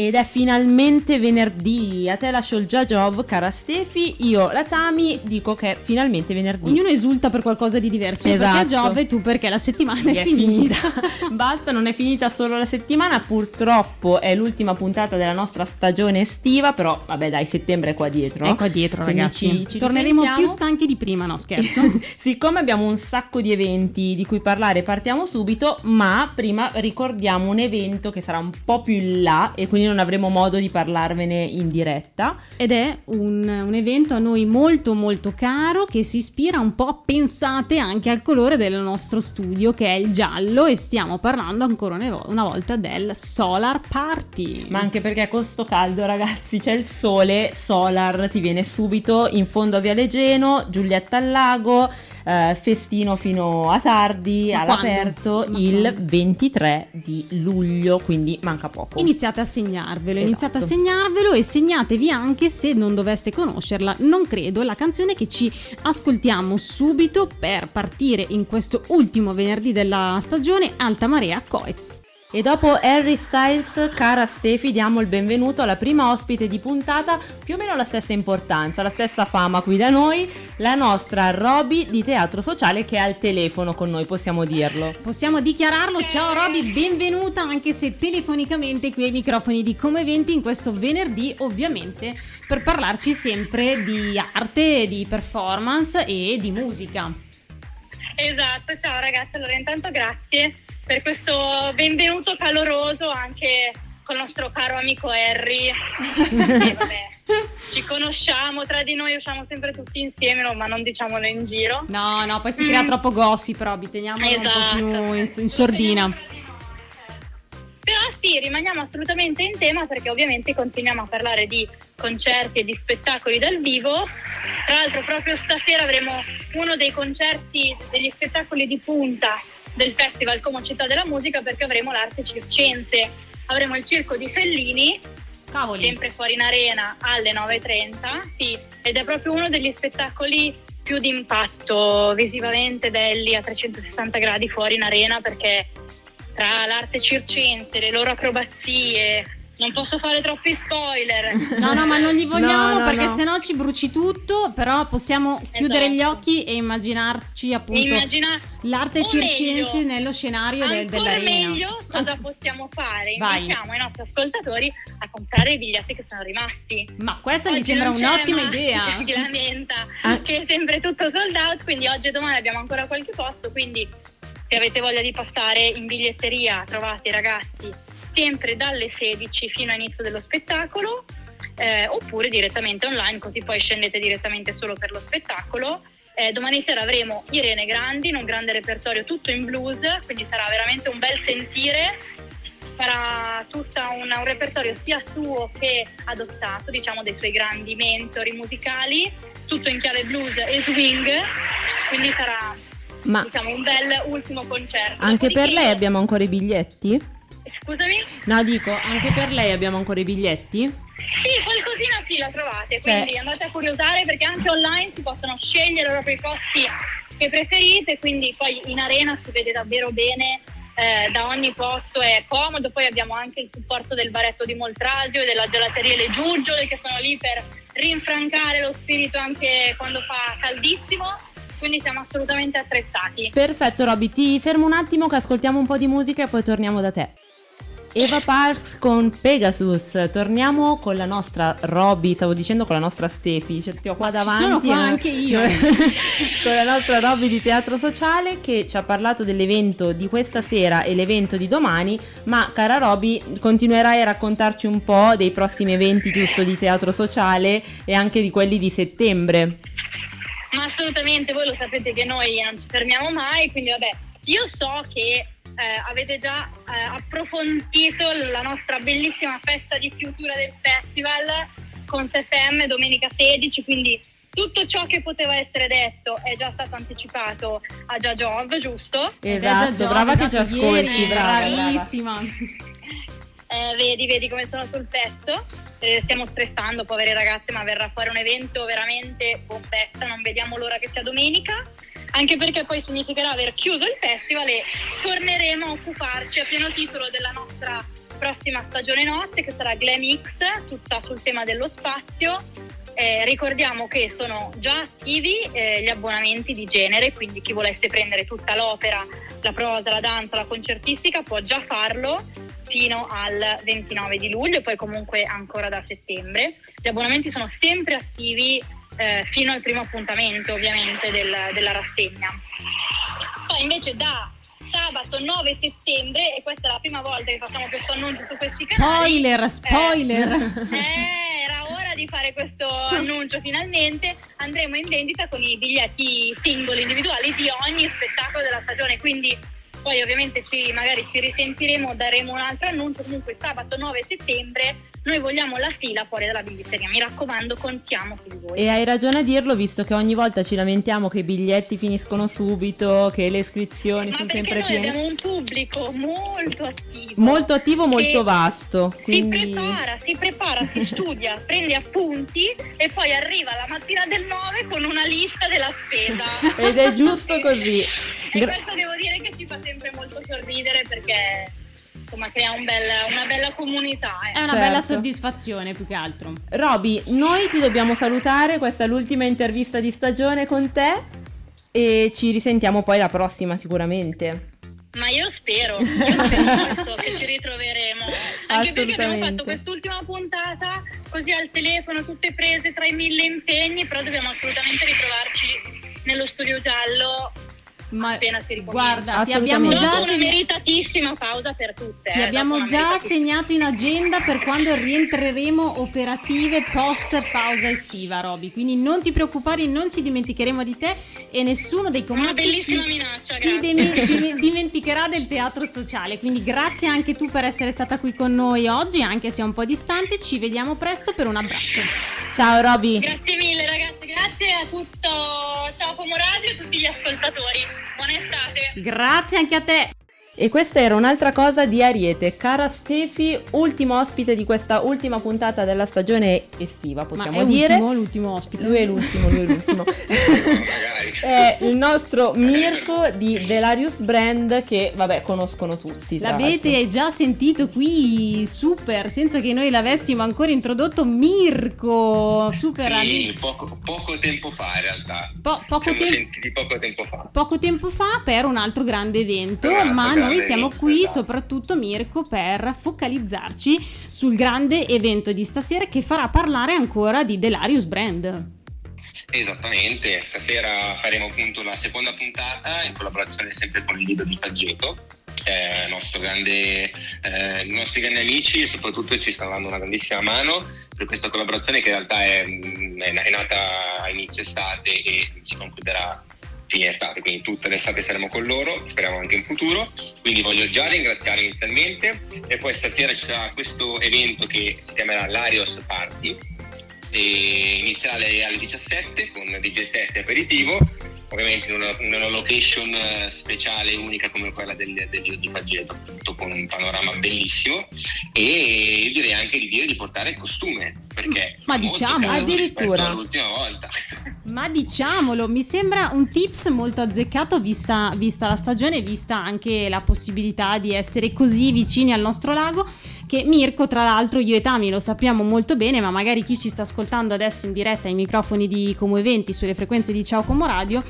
Ed è finalmente venerdì. A te lascio il Giagiov, cara Stefi. Io, la Tami, dico che è finalmente venerdì. Ognuno esulta per qualcosa di diverso. Esatto. perché Giove e tu perché la settimana Sì, è, finita. Basta, non è finita solo la settimana. Purtroppo è l'ultima puntata della nostra stagione estiva. Però, vabbè, dai, settembre è qua dietro. È qua dietro, Quindi ragazzi. ci- ci Torneremo più stanchi di prima, no scherzo. Siccome abbiamo un sacco di eventi di cui parlare, partiamo subito, ma prima ricordiamo un evento che sarà un po' più in là e quindi non avremo modo di parlarvene in diretta. Ed è un, un evento a noi molto molto caro che si ispira un po' pensate anche al colore del nostro studio che è il giallo e stiamo parlando ancora una vo- una volta del Solar Party. Ma anche perché con sto caldo, ragazzi, c'è il sole, Solar ti viene subito in fondo a Viale Geno, Giulietta al lago, eh, festino fino a tardi, Ma all'aperto quando? Il quando? 23 di luglio, quindi manca poco. Iniziate a segnarvelo, Esatto. iniziate a segnarvelo e segnatevi anche se non doveste conoscerla, non credo, la canzone che ci ascoltiamo subito per partire in questo ultimo venerdì della stagione Alta Marea Coez. E dopo Harry Styles, cara Stefi, diamo il benvenuto alla prima ospite di puntata, più o meno la stessa importanza, la stessa fama qui da noi, la nostra Roby di Teatro Sociale che è al telefono con noi, possiamo dirlo. Possiamo dichiararlo, ciao Roby, benvenuta anche se telefonicamente qui ai microfoni di Come Eventi in questo venerdì ovviamente per parlarci sempre di arte, di performance e di musica. Esatto, ciao ragazzi, allora intanto grazie per questo benvenuto caloroso anche col nostro caro amico Harry. E vabbè, ci conosciamo tra di noi, usciamo sempre tutti insieme, no, ma non diciamolo in giro. No, no, poi si crea Mm. troppo gossip, Roby, teniamolo un Esatto. po' più in, in sordina. Però sì, rimaniamo assolutamente in tema perché ovviamente continuiamo a parlare di concerti e di spettacoli dal vivo. Tra l'altro proprio stasera avremo uno dei concerti, degli spettacoli di punta del Festival Como Città della Musica perché avremo l'arte circense. Avremo il circo di Fellini, Cavoli. sempre fuori in arena alle 9.30, sì, ed è proprio uno degli spettacoli più di impatto visivamente belli a 360 gradi fuori in arena perché tra l'arte circense, le loro acrobazie, non posso fare troppi spoiler. No, no, ma non gli vogliamo No, no, perché no. sennò ci bruci tutto, però possiamo chiudere gli Esatto. occhi e immaginarci appunto Immagina l'arte o circense meglio, nello scenario del- ancora dell'arena. meglio cosa possiamo fare? Vai. Invitiamo i nostri ascoltatori a comprare i biglietti che sono rimasti. Ma questa mi Oggi sembra non c'è, un'ottima ma idea. Si lamenta Ah. che è sempre tutto sold out, quindi oggi e domani abbiamo ancora qualche posto, quindi se avete voglia di passare in biglietteria trovate i ragazzi sempre dalle 16 fino all'inizio dello spettacolo eh, oppure direttamente online così poi scendete direttamente solo per lo spettacolo. Eh, domani sera avremo Irene Grandi in un grande repertorio tutto in blues, quindi sarà veramente un bel sentire farà tutto un, un repertorio sia suo che adottato, diciamo dei suoi grandi mentori musicali, tutto in chiave blues e swing, quindi sarà Ma diciamo un bel ultimo concerto. anche per Dopodiché lei io- abbiamo ancora i biglietti? Scusami? No, dico, anche per lei abbiamo ancora i biglietti? Sì, qualcosina sì la trovate, Cioè- quindi andate a curiosare perché anche online si possono scegliere proprio i posti che preferite, quindi poi in arena si vede davvero bene eh, da ogni posto, è comodo, poi abbiamo anche il supporto del baretto di Moltrasio e della gelateria Le Giuggiole che sono lì per rinfrancare lo spirito anche quando fa caldissimo, quindi siamo assolutamente attrezzati. Perfetto, Roby, ti fermo un attimo che ascoltiamo un po' di musica e poi torniamo da te. Eva Parks con Pegasus, torniamo con la nostra Roby, stavo dicendo con la nostra Stefi, cioè, ti ho qua davanti. sono qua eh. anche io. con la nostra Roby di Teatro Sociale che ci ha parlato dell'evento di questa sera e l'evento di domani, ma cara Roby continuerai a raccontarci un po' dei prossimi eventi giusto di Teatro Sociale e anche di quelli di settembre. Ma assolutamente, voi lo sapete che noi non ci fermiamo mai, quindi vabbè, io so che eh, avete già eh, approfondito la nostra bellissima festa di chiusura del festival con SFM domenica 16, quindi tutto ciò che poteva essere detto è già stato anticipato a Giagiov, giusto? Esatto, Giove, brava che ci esatto, ascolti, ieri, brava, brava. bravissima. Eh, vedi, vedi come sono sul pezzo. Eh, stiamo stressando, povere ragazze, ma verrà fuori un evento veramente bombetta. Non vediamo l'ora che sia domenica. Anche perché poi significherà aver chiuso il festival e torneremo a occuparci a pieno titolo della nostra prossima stagione notte che sarà Glam X, tutta sul tema dello spazio. Eh, ricordiamo che sono già attivi eh, gli abbonamenti di genere, quindi chi volesse prendere tutta l'opera, la prosa, la danza, la concertistica può già farlo fino al 29 di luglio, poi comunque ancora da settembre. Gli abbonamenti sono sempre attivi eh, fino al primo appuntamento ovviamente del, della rassegna. Poi invece da sabato 9 settembre, e questa è la prima volta che facciamo questo annuncio su questi canali. Spoiler, spoiler! Eh, eh, era ora di fare questo annuncio finalmente. Andremo in vendita con i biglietti singoli, individuali di ogni spettacolo della stagione, quindi poi ovviamente ci, magari ci risentiremo, daremo un altro annuncio, comunque sabato 9 settembre noi vogliamo la fila fuori dalla biglietteria, mi raccomando, contiamo su di voi. E hai ragione a dirlo, visto che ogni volta ci lamentiamo che i biglietti finiscono subito, che le iscrizioni Ma sono sempre piene. Ma abbiamo un pubblico molto attivo. Molto attivo, molto vasto. Quindi... Si prepara, si prepara, si studia, prende appunti e poi arriva la mattina del 9 con una lista della spesa. Ed è giusto così. e questo devo dire che ci fa sempre molto sorridere perché insomma crea un bel, una bella comunità. Eh. È una certo. bella soddisfazione più che altro. Roby, noi ti dobbiamo salutare, questa è l'ultima intervista di stagione con te e ci risentiamo poi la prossima sicuramente. Ma io spero, io spero che ci ritroveremo. Anche perché abbiamo fatto quest'ultima puntata così al telefono, tutte prese tra i mille impegni, però dobbiamo assolutamente ritrovarci nello studio giallo ma appena si Guarda, ti abbiamo già una meritatissima pausa per tutte. Ti eh, abbiamo già segnato in agenda per quando rientreremo operative post pausa estiva, Roby. Quindi non ti preoccupare, non ci dimenticheremo di te e nessuno dei comaschi si, minaccia, si dim- dimenticherà del teatro sociale. Quindi grazie anche tu per essere stata qui con noi oggi, anche se è un po' distante. Ci vediamo presto per un abbraccio. Ciao Roby. Grazie mille ragazzi, grazie a tutto Ciao Como Radio e a tutti gli ascoltatori. Buona estate. Grazie anche a te. E questa era un'altra cosa di Ariete. Cara Stefi, ultimo ospite di questa ultima puntata della stagione estiva, possiamo Ma è dire. Ultimo, l'ultimo ospite. Lui è l'ultimo, lui è l'ultimo. è il nostro Mirko di Delarius Brand che, vabbè, conoscono tutti. L'avete già sentito qui, super, senza che noi l'avessimo ancora introdotto. Mirko, super. Sì, poco, poco, tempo fa in realtà. Po- poco, tem- poco tempo fa. Poco tempo fa per un altro grande evento, ma noi siamo qui esatto. soprattutto Mirko per focalizzarci sul grande evento di stasera che farà parlare ancora di Delarius Brand. Esattamente, stasera faremo appunto la seconda puntata in collaborazione sempre con il libro di Faggeto, eh, grande, eh, i nostri grandi amici e soprattutto ci stanno dando una grandissima mano per questa collaborazione che in realtà è, è nata a inizio estate e si concluderà fine estate, quindi tutta l'estate saremo con loro, speriamo anche in futuro. Quindi voglio già ringraziare inizialmente e poi stasera ci sarà questo evento che si chiamerà l'Arios Party e inizierà alle 17 con DJ 7 aperitivo ovviamente in una, in una, location eh, speciale unica come quella del, del Giro di Paggetto, appunto con un panorama bellissimo e direi anche di dire di portare il costume perché ma diciamo addirittura. l'ultima volta. Ma diciamolo mi sembra un tips molto azzeccato vista, vista la stagione vista anche la possibilità di essere così vicini al nostro lago che Mirko tra l'altro io e Tami lo sappiamo molto bene ma magari chi ci sta ascoltando adesso in diretta ai microfoni di Como Eventi sulle frequenze di Ciao Como Radio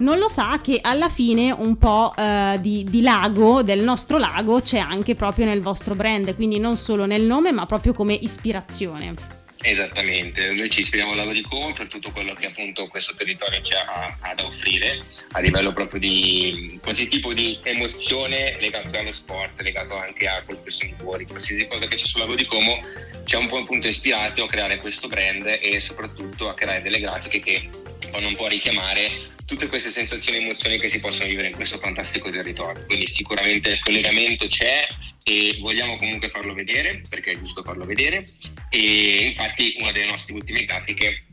non lo sa che alla fine un po' eh, di, di lago, del nostro lago, c'è anche proprio nel vostro brand, quindi non solo nel nome ma proprio come ispirazione. Esattamente, noi ci ispiriamo al lago di Como per tutto quello che appunto questo territorio ci ha, ha da offrire a livello proprio di qualsiasi tipo di emozione legato allo sport, legato anche a quello che sono i cuori, qualsiasi cosa che c'è sul lago di Como ci ha un po' appunto ispirati a creare questo brand e soprattutto a creare delle grafiche che vanno un po' richiamare tutte queste sensazioni e emozioni che si possono vivere in questo fantastico territorio. Quindi sicuramente il collegamento c'è e vogliamo comunque farlo vedere perché è giusto farlo vedere e infatti una delle nostre ultime grafiche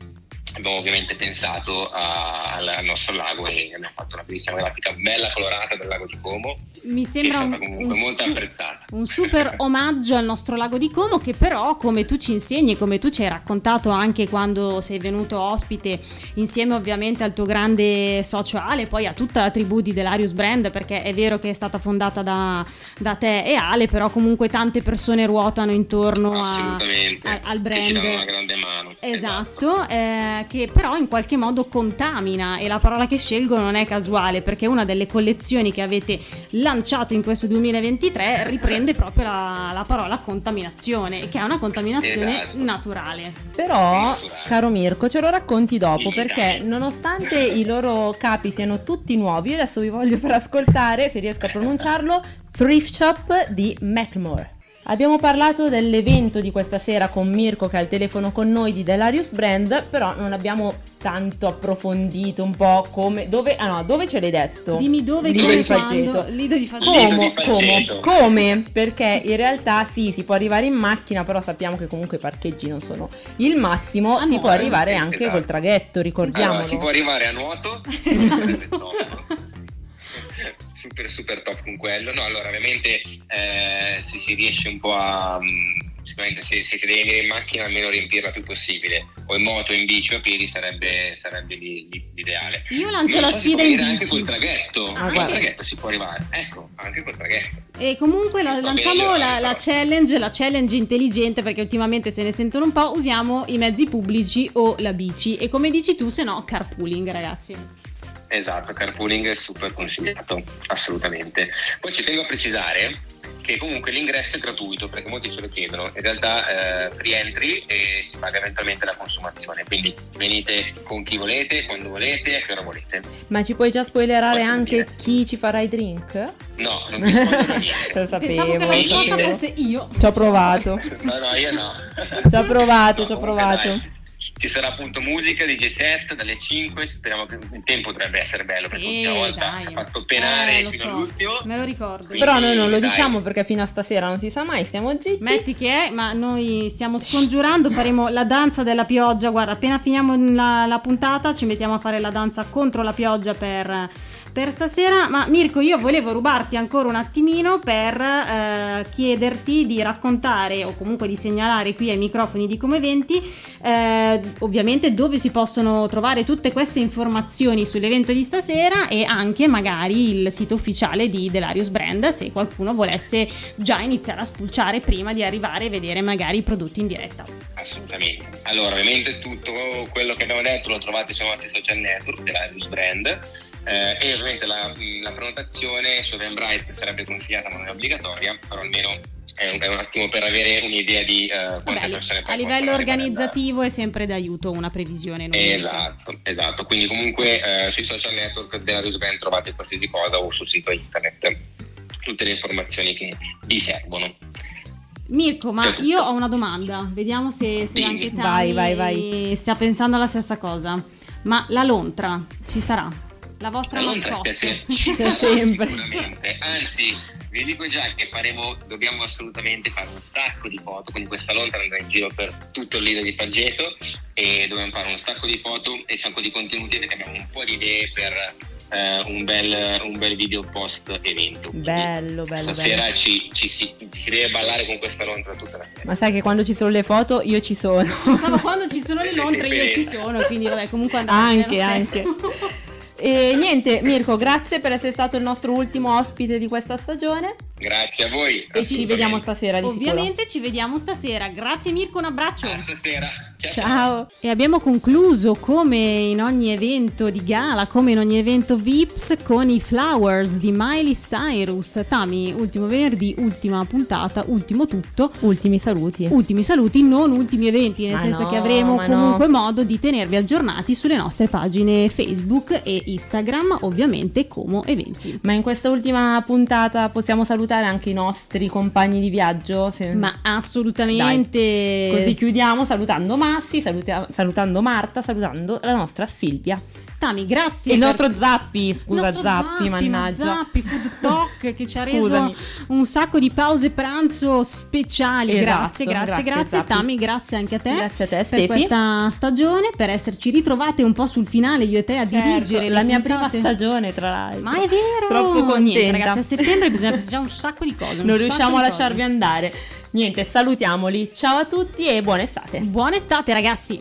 abbiamo ovviamente pensato a, al nostro lago e abbiamo fatto una bellissima grafica bella colorata del lago di Como. Mi sembra un, un, molto su- un super omaggio al nostro lago di Como che però come tu ci insegni, come tu ci hai raccontato anche quando sei venuto ospite insieme ovviamente al tuo grande socio Ale, poi a tutta la tribù di Delarius Brand perché è vero che è stata fondata da, da te e Ale, però comunque tante persone ruotano intorno a, a, al brand. Ci danno una grande mano. Esatto. esatto. Eh, che però in qualche modo contamina e la parola che scelgo non è casuale perché una delle collezioni che avete lanciato in questo 2023 riprende proprio la, la parola contaminazione che è una contaminazione esatto. naturale. Però, naturale. caro Mirko, ce lo racconti dopo perché nonostante i loro capi siano tutti nuovi, io adesso vi voglio far ascoltare, se riesco a pronunciarlo, Thrift Shop di Mackmore. Abbiamo parlato dell'evento di questa sera con Mirko che ha il telefono con noi di Delarius Brand, però non abbiamo tanto approfondito un po' come dove ah no dove ce l'hai detto? Dimmi dove Lido di Faggeto Lido di Faggeto come, come, come? Perché in realtà sì si può arrivare in macchina però sappiamo che comunque i parcheggi non sono il massimo ah, si no, può arrivare anche esatto. col traghetto ricordiamolo allora, si può arrivare a nuoto? Esatto super super top con quello. No, allora ovviamente eh, se si riesce un po' a... Mm, sicuramente se, se, si deve venire in macchina almeno riempirla il più possibile, o in moto, in bici o a piedi sarebbe, sarebbe l'ideale. Io lancio la sfida in bici. Anche col traghetto, ah, col traghetto si può arrivare, ecco, anche col traghetto. E comunque la, lanciamo la, la, challenge, la challenge intelligente perché ultimamente se ne sentono un po', usiamo i mezzi pubblici o la bici e come dici tu se no carpooling ragazzi. Esatto, carpooling è super consigliato, assolutamente. Poi ci tengo a precisare che comunque l'ingresso è gratuito perché molti ce lo chiedono, in realtà eh, rientri e si paga eventualmente la consumazione, quindi venite con chi volete, quando volete, a che ora volete. Ma ci puoi già spoilerare Posso anche dire? chi ci farà i drink? No, non niente. lo sapevo. Pensavo che la risposta fosse io. Ci ho provato. no, no, io no. Ci ho provato, no, ci ho provato. Dai ci sarà appunto musica DJ set dalle 5 speriamo che il tempo dovrebbe essere bello sì, perché l'ultima volta dai. ci ha fatto penare eh, fino so. all'ultimo me lo ricordo Quindi, però noi non lo dai. diciamo perché fino a stasera non si sa mai stiamo zitti metti che è ma noi stiamo scongiurando faremo la danza della pioggia guarda appena finiamo la, la puntata ci mettiamo a fare la danza contro la pioggia per per stasera, ma Mirko io volevo rubarti ancora un attimino per eh, chiederti di raccontare o comunque di segnalare qui ai microfoni di Come Eventi eh, ovviamente dove si possono trovare tutte queste informazioni sull'evento di stasera e anche magari il sito ufficiale di Delarius Brand se qualcuno volesse già iniziare a spulciare prima di arrivare e vedere magari i prodotti in diretta. Assolutamente. Allora, ovviamente tutto quello che abbiamo detto lo trovate sui nostri social network Delarius Brand eh, e ovviamente la, la prenotazione su Eventbrite sarebbe consigliata ma non è obbligatoria, però almeno è un, è un attimo per avere un'idea di uh, quante Vabbè, persone A livello organizzativo è sempre d'aiuto una previsione. Esatto, esatto. Quindi comunque uh, sui social network della Band trovate qualsiasi cosa o sul sito internet tutte le informazioni che vi servono. Mirko, ma io ho una domanda, vediamo se, se anche te vai, vai, vai. stia pensando alla stessa cosa. Ma la lontra ci sarà? La vostra la mascotte. C'è, c'è, c'è sempre. Sicuramente. Anzi, vi dico già che faremo, dobbiamo assolutamente fare un sacco di foto con questa lontra andrà in giro per tutto il lido di Paggeto e dobbiamo fare un sacco di foto e un sacco di contenuti perché abbiamo un po' di idee per eh, un, bel, un, bel, video post evento. Bello, bello. Stasera bello. Ci, ci, si, ci, deve ballare con questa lontra tutta la sera. Ma sai che quando ci sono le foto io ci sono. Pensavo quando ci sono le lontre io ci sono, quindi vabbè comunque andate Anche, anche. E niente, Mirko, grazie per essere stato il nostro ultimo ospite di questa stagione. Grazie a voi. E ci vediamo stasera di Ovviamente sicuro. ci vediamo stasera. Grazie Mirko, un abbraccio. A stasera. Ciao. Ciao. E abbiamo concluso come in ogni evento di gala, come in ogni evento Vips con i Flowers di Miley Cyrus. Tami, ultimo venerdì, ultima puntata, ultimo tutto. Ultimi saluti. Ultimi saluti, non ultimi eventi, nel ma senso no, che avremo comunque no. modo di tenervi aggiornati sulle nostre pagine Facebook e Instagram, ovviamente come eventi. Ma in questa ultima puntata possiamo salutare anche i nostri compagni di viaggio? Se... Ma assolutamente. Dai. Così chiudiamo salutando Massi, saluta- salutando Marta, salutando la nostra Silvia. Tami, grazie. Il per- nostro Zappi, scusa nostro Zappi, mannaggia. ma Zappi, Food Talk che ci ha reso un sacco di pause pranzo speciali. Esatto, grazie, grazie, grazie, grazie. Zappi. Tami, grazie anche a te. Grazie a te, per Stefi. questa stagione, per esserci ritrovate un po' sul finale io e te a Certo, dirigere la mia prima stagione, tra l'altro. Ma è vero! Troppo contenta. Niente, ragazzi, a settembre bisogna festeggiare un sacco di cose. non riusciamo a cose. lasciarvi andare. Niente, salutiamoli. Ciao a tutti e buona estate. Buona estate, ragazzi!